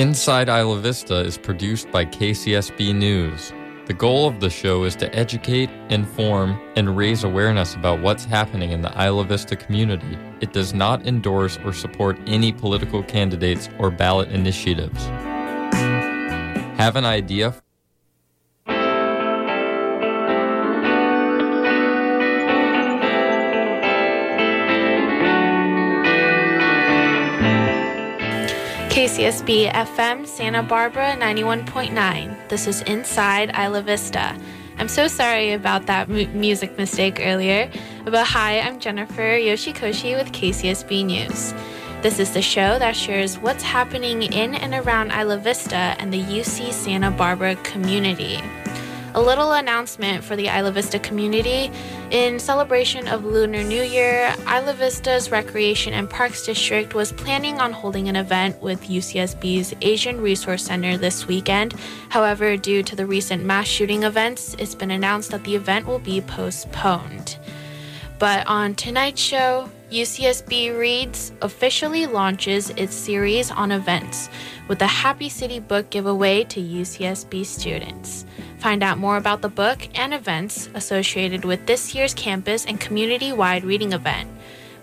Inside Isla Vista is produced by KCSB News. The goal of the show is to educate, inform, and raise awareness about what's happening in the Isla Vista community. It does not endorse or support any political candidates or ballot initiatives. Have an idea KCSB FM Santa Barbara 91.9. This is Inside Isla Vista. I'm so sorry about that mu- music mistake earlier, but hi, I'm Jennifer Yoshikoshi with KCSB News. This is the show that shares what's happening in and around Isla Vista and the UC Santa Barbara community. A little announcement for the Isla Vista community. In celebration of Lunar New Year, Isla Vista's Recreation and Parks District was planning on holding an event with UCSB's Asian Resource Center this weekend. However, due to the recent mass shooting events, it's been announced that the event will be postponed. But on tonight's show, UCSB Reads officially launches its series on events with a Happy City book giveaway to UCSB students. Find out more about the book and events associated with this year's campus and community wide reading event.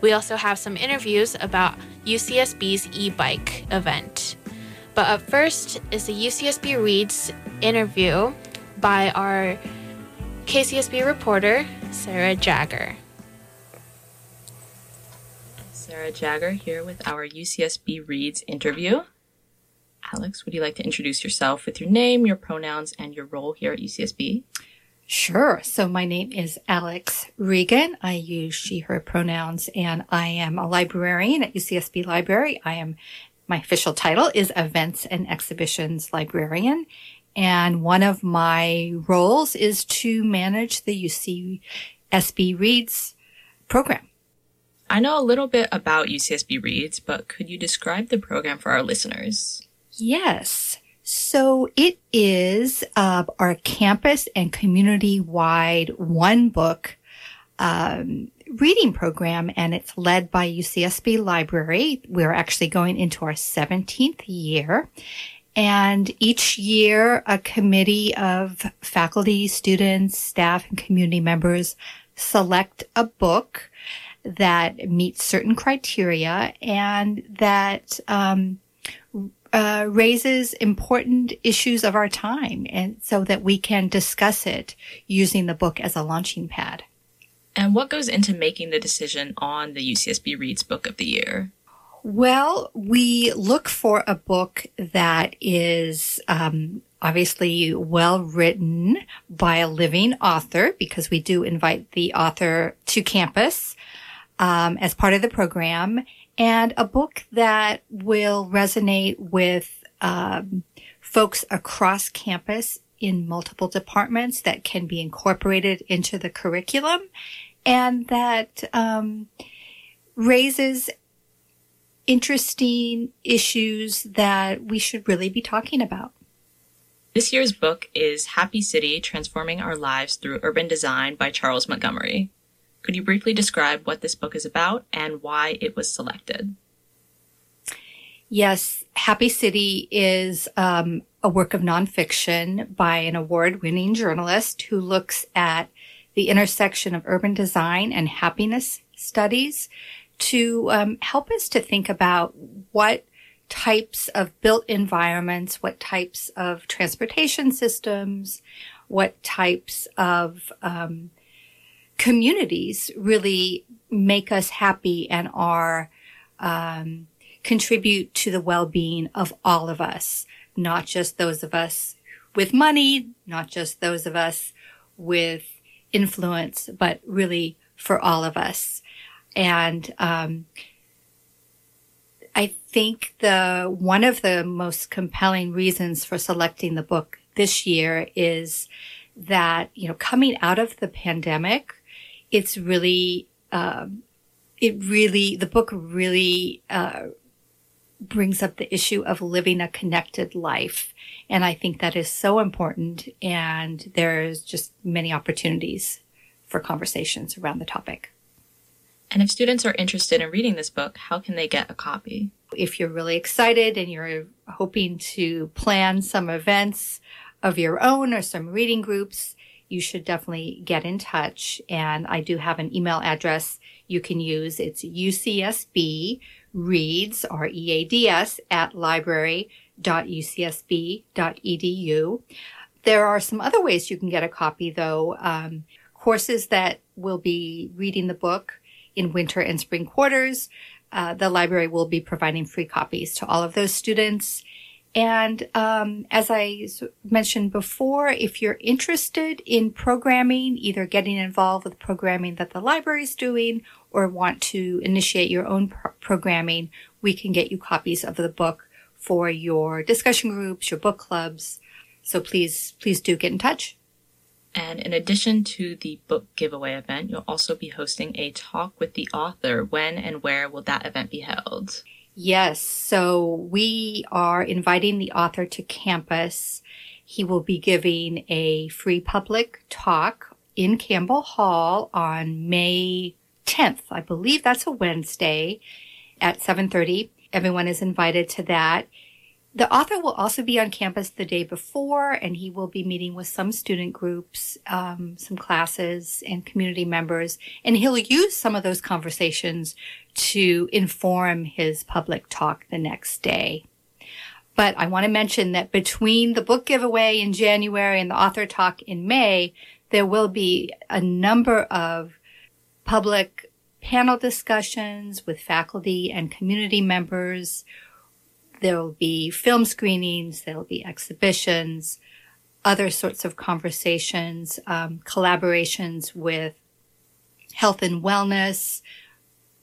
We also have some interviews about UCSB's e bike event. But up first is the UCSB Reads interview by our KCSB reporter, Sarah Jagger. Sarah Jagger here with our UCSB Reads interview. Alex, would you like to introduce yourself with your name, your pronouns, and your role here at UCSB? Sure. So my name is Alex Regan. I use she, her pronouns, and I am a librarian at UCSB Library. I am, my official title is Events and Exhibitions Librarian. And one of my roles is to manage the UCSB Reads program. I know a little bit about UCSB Reads, but could you describe the program for our listeners? Yes. So it is uh, our campus and community wide one book um, reading program, and it's led by UCSB Library. We're actually going into our 17th year. And each year, a committee of faculty, students, staff, and community members select a book that meets certain criteria and that um, uh, raises important issues of our time and so that we can discuss it using the book as a launching pad. And what goes into making the decision on the UCSB Reads Book of the Year? Well, we look for a book that is um, obviously well written by a living author because we do invite the author to campus um, as part of the program and a book that will resonate with um, folks across campus in multiple departments that can be incorporated into the curriculum and that um, raises interesting issues that we should really be talking about. This year's book is Happy City Transforming Our Lives Through Urban Design by Charles Montgomery. Could you briefly describe what this book is about and why it was selected? Yes, Happy City is um, a work of nonfiction by an award winning journalist who looks at the intersection of urban design and happiness studies to um, help us to think about what types of built environments, what types of transportation systems, what types of um, communities really make us happy and are um, contribute to the well-being of all of us, not just those of us with money, not just those of us with influence, but really for all of us. And um, I think the one of the most compelling reasons for selecting the book this year is that you know coming out of the pandemic, it's really um, it really the book really uh, brings up the issue of living a connected life. And I think that is so important. And there's just many opportunities for conversations around the topic. And if students are interested in reading this book, how can they get a copy? If you're really excited and you're hoping to plan some events of your own or some reading groups, you should definitely get in touch. And I do have an email address you can use. It's UCSB reads, R-E-A-D-S, at library.ucsb.edu. There are some other ways you can get a copy though. Um, courses that will be reading the book in winter and spring quarters. Uh, the library will be providing free copies to all of those students. And um, as I mentioned before, if you're interested in programming, either getting involved with programming that the library is doing or want to initiate your own pro- programming, we can get you copies of the book for your discussion groups, your book clubs. So please, please do get in touch. And in addition to the book giveaway event, you'll also be hosting a talk with the author. When and where will that event be held? Yes. So we are inviting the author to campus. He will be giving a free public talk in Campbell Hall on May 10th. I believe that's a Wednesday at 7:30. Everyone is invited to that. The author will also be on campus the day before, and he will be meeting with some student groups, um, some classes, and community members. And he'll use some of those conversations to inform his public talk the next day. But I want to mention that between the book giveaway in January and the author talk in May, there will be a number of public panel discussions with faculty and community members there will be film screenings, there will be exhibitions, other sorts of conversations, um, collaborations with health and wellness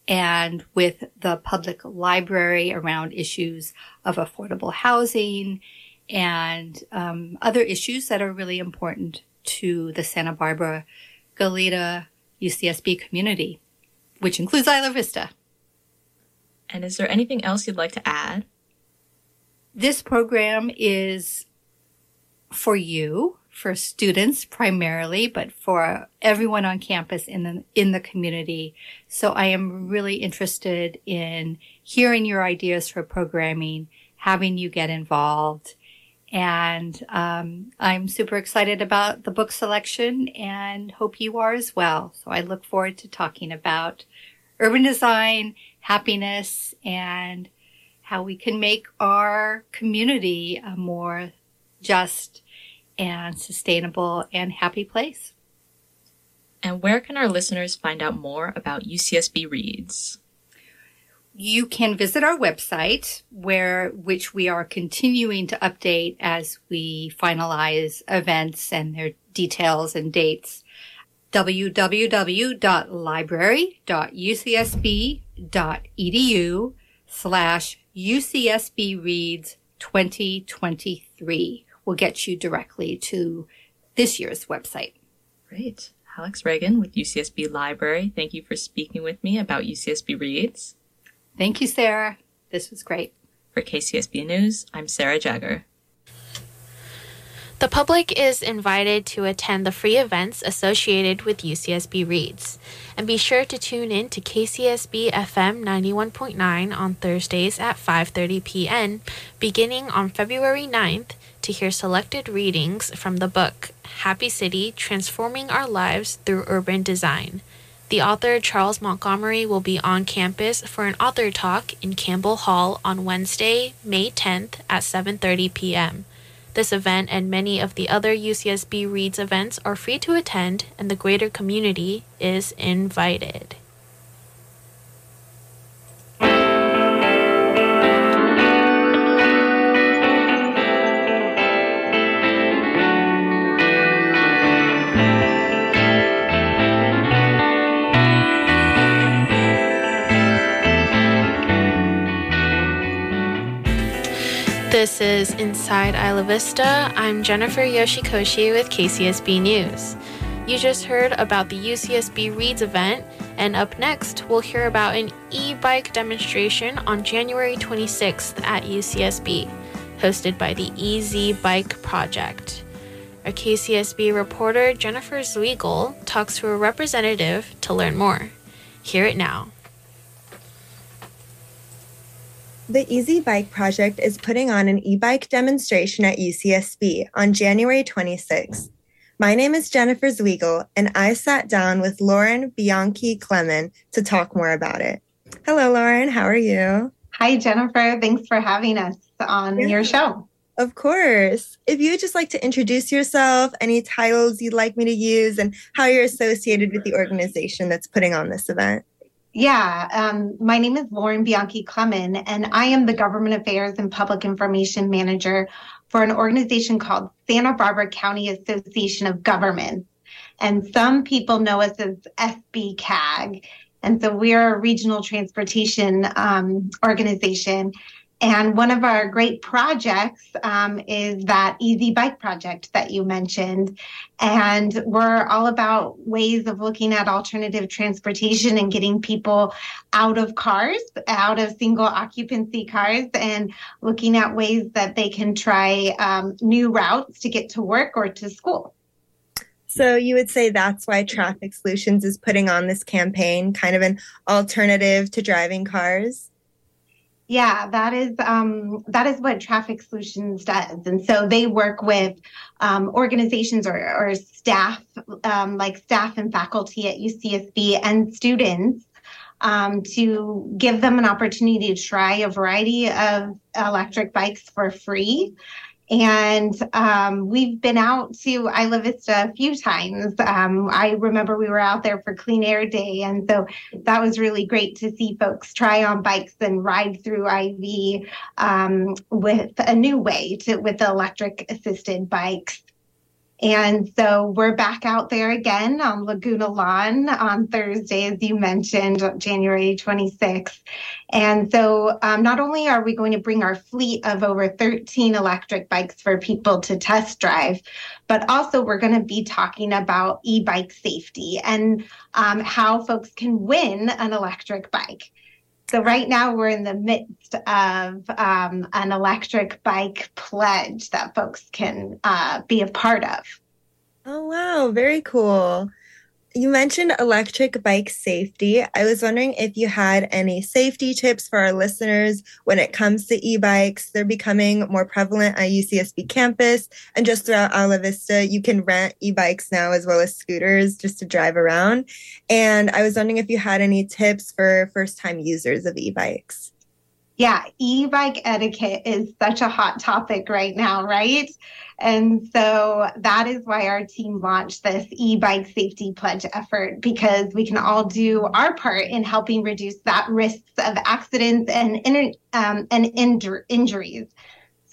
and with the public library around issues of affordable housing and um, other issues that are really important to the Santa Barbara Goleta UCSB community, which includes Isla Vista. And is there anything else you'd like to add? This program is for you, for students primarily, but for everyone on campus in the, in the community. So I am really interested in hearing your ideas for programming, having you get involved. And um, I'm super excited about the book selection and hope you are as well. So I look forward to talking about urban design, happiness, and how we can make our community a more just and sustainable and happy place. And where can our listeners find out more about UCSB Reads? You can visit our website where which we are continuing to update as we finalize events and their details and dates www.library.ucsb.edu slash UCSB Reads 2023 will get you directly to this year's website. Great. Alex Regan with UCSB Library, thank you for speaking with me about UCSB Reads. Thank you, Sarah. This was great. For KCSB News, I'm Sarah Jagger. The public is invited to attend the free events associated with UCSB Reads. And be sure to tune in to KCSB FM 91.9 on Thursdays at 5:30 p.m. beginning on February 9th to hear selected readings from the book Happy City: Transforming Our Lives Through Urban Design. The author Charles Montgomery will be on campus for an author talk in Campbell Hall on Wednesday, May 10th at 7:30 p.m. This event and many of the other UCSB Reads events are free to attend, and the greater community is invited. This is Inside Isla Vista. I'm Jennifer Yoshikoshi with KCSB News. You just heard about the UCSB Reads event, and up next, we'll hear about an e bike demonstration on January 26th at UCSB, hosted by the EZ Bike Project. Our KCSB reporter Jennifer Zweigel talks to a representative to learn more. Hear it now. The Easy Bike Project is putting on an e bike demonstration at UCSB on January 26th. My name is Jennifer Zwiegel, and I sat down with Lauren Bianchi Klemann to talk more about it. Hello, Lauren. How are you? Hi, Jennifer. Thanks for having us on yeah. your show. Of course. If you would just like to introduce yourself, any titles you'd like me to use, and how you're associated with the organization that's putting on this event. Yeah, um, my name is Lauren Bianchi Klemann, and I am the Government Affairs and Public Information Manager for an organization called Santa Barbara County Association of Governments. And some people know us as SBCAG. And so we're a regional transportation um, organization. And one of our great projects um, is that Easy Bike project that you mentioned. And we're all about ways of looking at alternative transportation and getting people out of cars, out of single occupancy cars, and looking at ways that they can try um, new routes to get to work or to school. So you would say that's why Traffic Solutions is putting on this campaign, kind of an alternative to driving cars? Yeah, that is um, that is what Traffic Solutions does, and so they work with um, organizations or, or staff, um, like staff and faculty at UCSB, and students um, to give them an opportunity to try a variety of electric bikes for free. And um, we've been out to Isla Vista a few times. Um, I remember we were out there for Clean Air Day. And so that was really great to see folks try on bikes and ride through IV um, with a new way to, with the electric assisted bikes. And so we're back out there again on Laguna Lawn on Thursday, as you mentioned, January 26th. And so um, not only are we going to bring our fleet of over 13 electric bikes for people to test drive, but also we're going to be talking about e bike safety and um, how folks can win an electric bike. So right now we're in the midst of um, an electric bike pledge that folks can uh, be a part of. Oh wow, very cool. You mentioned electric bike safety. I was wondering if you had any safety tips for our listeners when it comes to e-bikes. They're becoming more prevalent at UCSB campus and just throughout Isla Vista. You can rent e-bikes now as well as scooters just to drive around. And I was wondering if you had any tips for first-time users of e-bikes. Yeah, e bike etiquette is such a hot topic right now, right? And so that is why our team launched this e bike safety pledge effort because we can all do our part in helping reduce that risks of accidents and, um, and injur- injuries.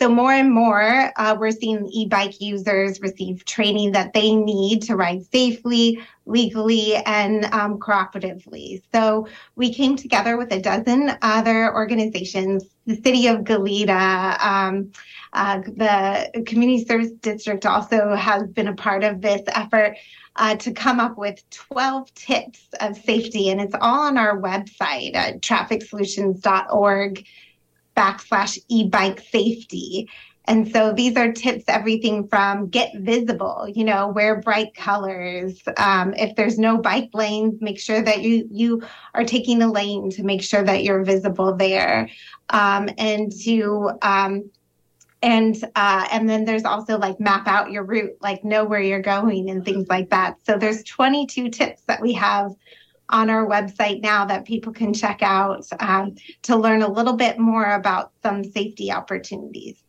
So more and more, uh, we're seeing e-bike users receive training that they need to ride safely, legally, and um, cooperatively. So we came together with a dozen other organizations, the city of Goleta, um, uh, the community service district also has been a part of this effort. Uh, to come up with 12 tips of safety, and it's all on our website at trafficsolutions.org backslash e-bike safety. And so these are tips, everything from get visible, you know, wear bright colors. Um, if there's no bike lanes, make sure that you you are taking a lane to make sure that you're visible there, um, and to um, and uh, and then there's also like map out your route, like know where you're going and things like that. So there's 22 tips that we have on our website now that people can check out um, to learn a little bit more about some safety opportunities.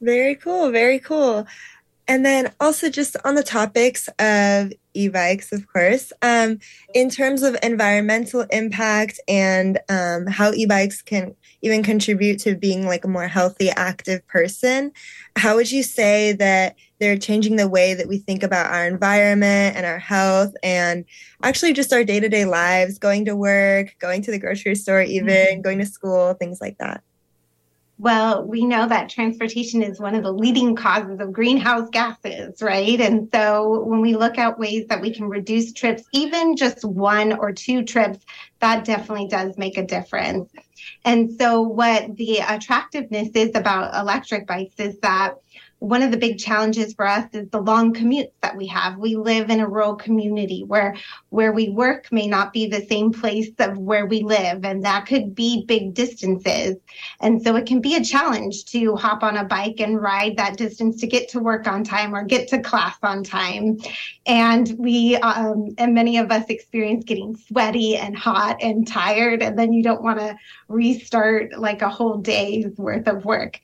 Very cool. Very cool. And then also just on the topics of e-bikes, of course, um, in terms of environmental impact and um, how e-bikes can even contribute to being like a more healthy, active person, how would you say that they're changing the way that we think about our environment and our health and actually just our day-to-day lives, going to work, going to the grocery store, even mm-hmm. going to school, things like that? Well, we know that transportation is one of the leading causes of greenhouse gases, right? And so when we look at ways that we can reduce trips, even just one or two trips, that definitely does make a difference. And so what the attractiveness is about electric bikes is that one of the big challenges for us is the long commutes that we have. We live in a rural community where where we work may not be the same place of where we live, and that could be big distances. And so it can be a challenge to hop on a bike and ride that distance to get to work on time or get to class on time. And we um, and many of us experience getting sweaty and hot and tired, and then you don't want to restart like a whole day's worth of work.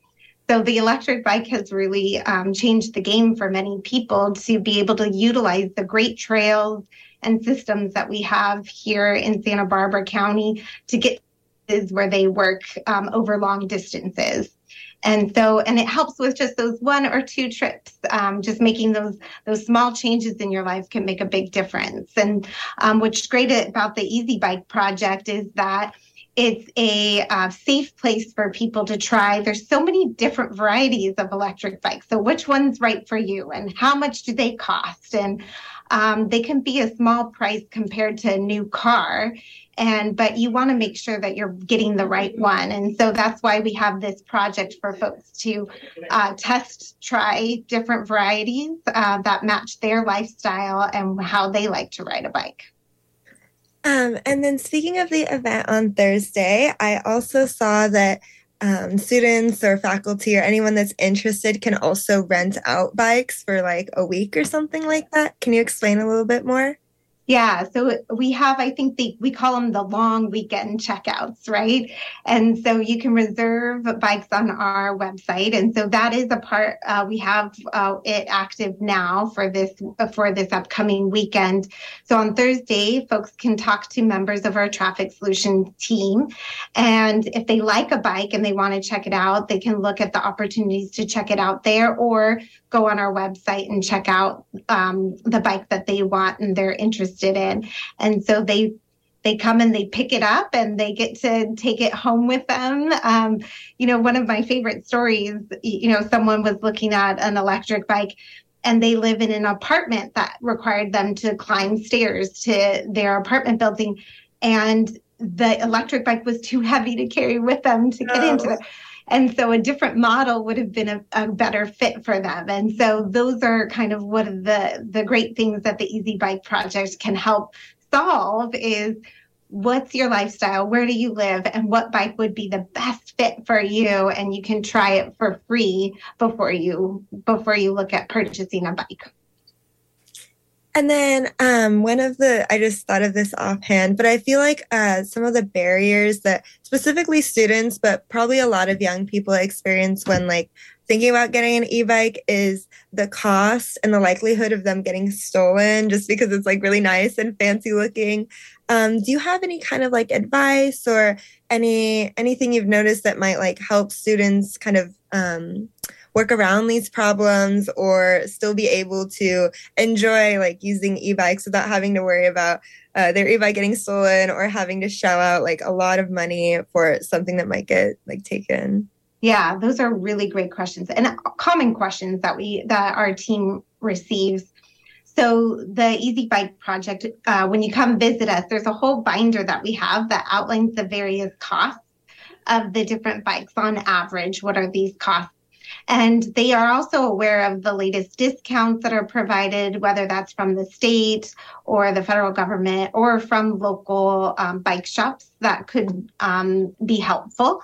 So the electric bike has really um, changed the game for many people to be able to utilize the great trails and systems that we have here in Santa Barbara County to get to where they work um, over long distances. And so, and it helps with just those one or two trips. Um, just making those those small changes in your life can make a big difference. And um, what's great about the Easy Bike project is that it's a uh, safe place for people to try. There's so many different varieties of electric bikes. So, which one's right for you, and how much do they cost? And um, they can be a small price compared to a new car and but you want to make sure that you're getting the right one and so that's why we have this project for folks to uh, test try different varieties uh, that match their lifestyle and how they like to ride a bike um, and then speaking of the event on Thursday, I also saw that um, students or faculty or anyone that's interested can also rent out bikes for like a week or something like that. Can you explain a little bit more? Yeah, so we have, I think the, we call them the long weekend checkouts, right? And so you can reserve bikes on our website, and so that is a part. Uh, we have uh, it active now for this for this upcoming weekend. So on Thursday, folks can talk to members of our traffic solutions team, and if they like a bike and they want to check it out, they can look at the opportunities to check it out there, or go on our website and check out um, the bike that they want and they're interested in. And so they they come and they pick it up and they get to take it home with them. Um, you know, one of my favorite stories, you know, someone was looking at an electric bike and they live in an apartment that required them to climb stairs to their apartment building. And the electric bike was too heavy to carry with them to get into it. And so a different model would have been a, a, better fit for them. And so those are kind of one of the, the great things that the Easy Bike Project can help solve is what's your lifestyle? Where do you live? And what bike would be the best fit for you? And you can try it for free before you before you look at purchasing a bike. And then um, one of the, I just thought of this offhand, but I feel like uh, some of the barriers that specifically students, but probably a lot of young people experience when like thinking about getting an e-bike is the cost and the likelihood of them getting stolen just because it's like really nice and fancy looking. Um, do you have any kind of like advice or any anything you've noticed that might like help students kind of um, work around these problems or still be able to enjoy like using e-bikes without having to worry about uh, their e-bike getting stolen or having to shell out like a lot of money for something that might get like taken? Yeah those are really great questions and common questions that we that our team receives. So the Easy Bike Project, uh, when you come visit us, there's a whole binder that we have that outlines the various costs of the different bikes on average. What are these costs and they are also aware of the latest discounts that are provided, whether that's from the state or the federal government or from local um, bike shops that could um, be helpful.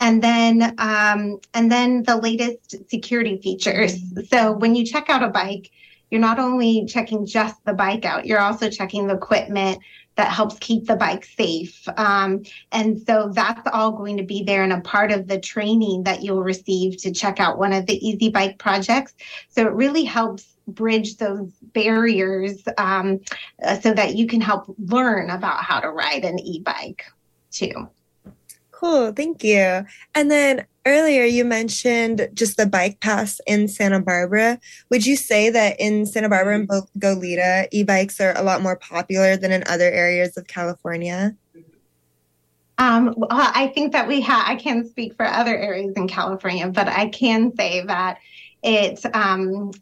And then, um, and then the latest security features. So when you check out a bike, you're not only checking just the bike out, you're also checking the equipment, that helps keep the bike safe. Um, and so that's all going to be there and a part of the training that you'll receive to check out one of the Easy Bike projects. So it really helps bridge those barriers um, uh, so that you can help learn about how to ride an e bike too. Cool, thank you. And then earlier you mentioned just the bike pass in Santa Barbara. Would you say that in Santa Barbara and Goleta, e-bikes are a lot more popular than in other areas of California? Um, well, I think that we have, I can't speak for other areas in California, but I can say that it um,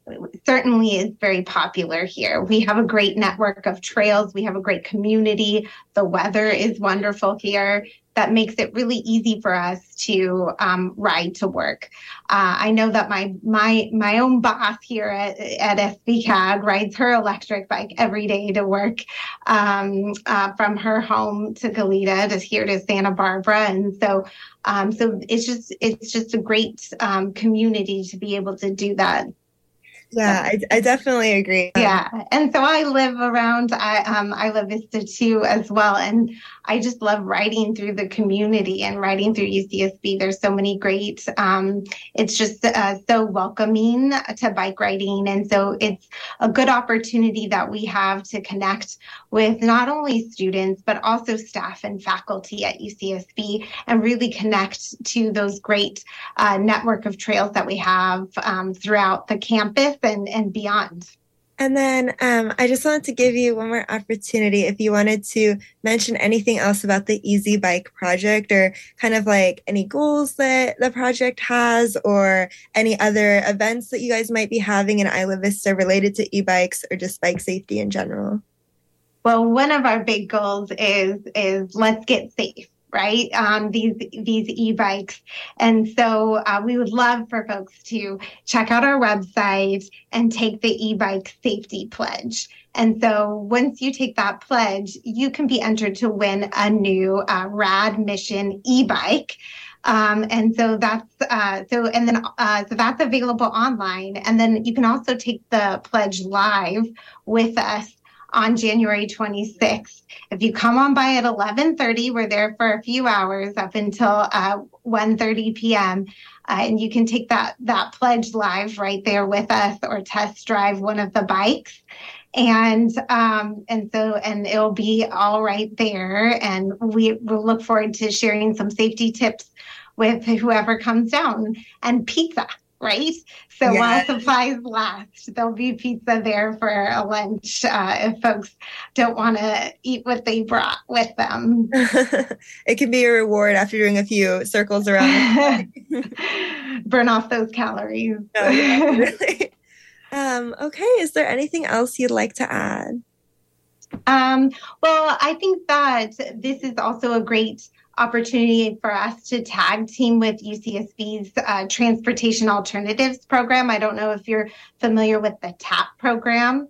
certainly is very popular here. We have a great network of trails. We have a great community. The weather is wonderful here that makes it really easy for us to um, ride to work. Uh, I know that my my my own boss here at, at SBCAG rides her electric bike every day to work um, uh, from her home to Goleta to here to Santa Barbara, and so um, so it's just it's just a great um, community to be able to do that yeah, I, I definitely agree. Yeah, and so I live around I um Isla Vista too as well, and I just love riding through the community and riding through UCSB. There's so many great. Um, it's just uh, so welcoming to bike riding, and so it's a good opportunity that we have to connect with not only students but also staff and faculty at UCSB, and really connect to those great uh, network of trails that we have um, throughout the campus and and beyond. And then um, I just wanted to give you one more opportunity if you wanted to mention anything else about the Easy Bike project or kind of like any goals that the project has or any other events that you guys might be having in Isla Vista related to e-bikes or just bike safety in general. Well, one of our big goals is is let's get safe right? Um, these these e-bikes, and so uh, we would love for folks to check out our website and take the e-bike safety pledge. And so once you take that pledge, you can be entered to win a new uh, Rad Mission e-bike. Um, and so that's uh, so, and then uh, so that's available online. And then you can also take the pledge live with us on January 26th. If you come on by at 11:30, we're there for a few hours up until uh, 1:30 p.m. Uh, and you can take that that pledge live right there with us, or test drive one of the bikes and um, and so and it'll be all right there and we will look forward to sharing some safety tips with whoever comes down and pizza right? So yes. while supplies last, there'll be pizza there for a lunch uh, if folks don't want to eat what they brought with them. it can be a reward after doing a few circles around. Burn off those calories. Oh, yeah, really. um, okay, is there anything else you'd like to add? Um, well, I think that this is also a great opportunity for us to tag team with UCSB's uh, Transportation Alternatives Program. I don't know if you're familiar with the TAP program.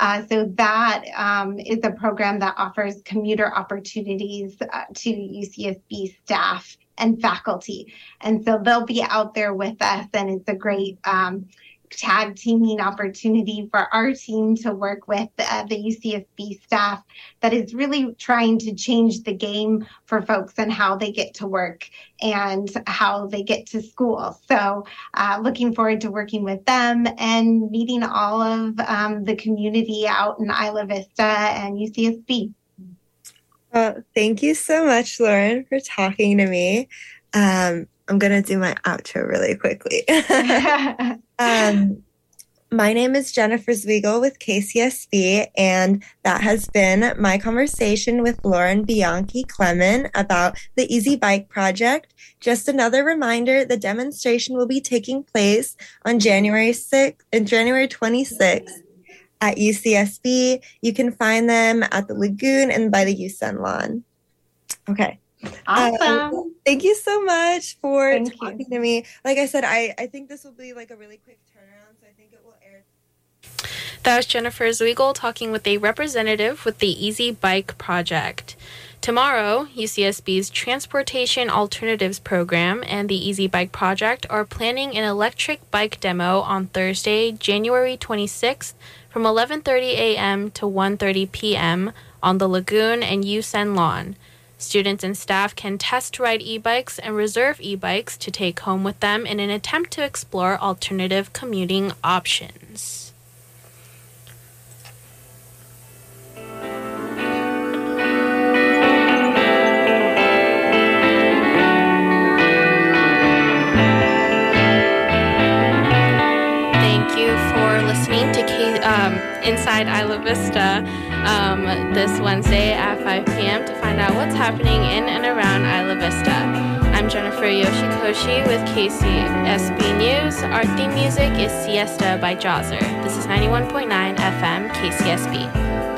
Uh, so that um, is a program that offers commuter opportunities uh, to UCSB staff and faculty. And so they'll be out there with us, and it's a great um, tag teaming opportunity for our team to work with uh, the UCSB staff that is really trying to change the game for folks and how they get to work and how they get to school. So, uh, looking forward to working with them and meeting all of um, the community out in Isla Vista and UCSB. Well, thank you so much, Lauren, for talking to me. Um, I'm going to do my outro really quickly. um, my name is Jennifer Zwiegel with KCSB, and that has been my conversation with Lauren Bianchi Clement about the Easy Bike Project. Just another reminder the demonstration will be taking place on January 6th and January 26th at UCSB. You can find them at the Lagoon and by the UCen lawn. Okay. Awesome. Um, thank you so much for thank talking you. to me. Like I said, I, I think this will be like a really quick turnaround, so I think it will air. That was Jennifer Zwiegel talking with a representative with the Easy Bike Project. Tomorrow, UCSB's Transportation Alternatives Program and the Easy Bike Project are planning an electric bike demo on Thursday, January 26th from 11:30 a.m. to 1:30 p.m. on the Lagoon and UCen lawn. Students and staff can test ride e bikes and reserve e bikes to take home with them in an attempt to explore alternative commuting options. Thank you for listening um, inside Isla Vista um, this Wednesday at 5 p.m. to find out what's happening in and around Isla Vista. I'm Jennifer Yoshikoshi with KCSB News. Our theme music is Siesta by Jahzzar. This is 91.9 FM KCSB.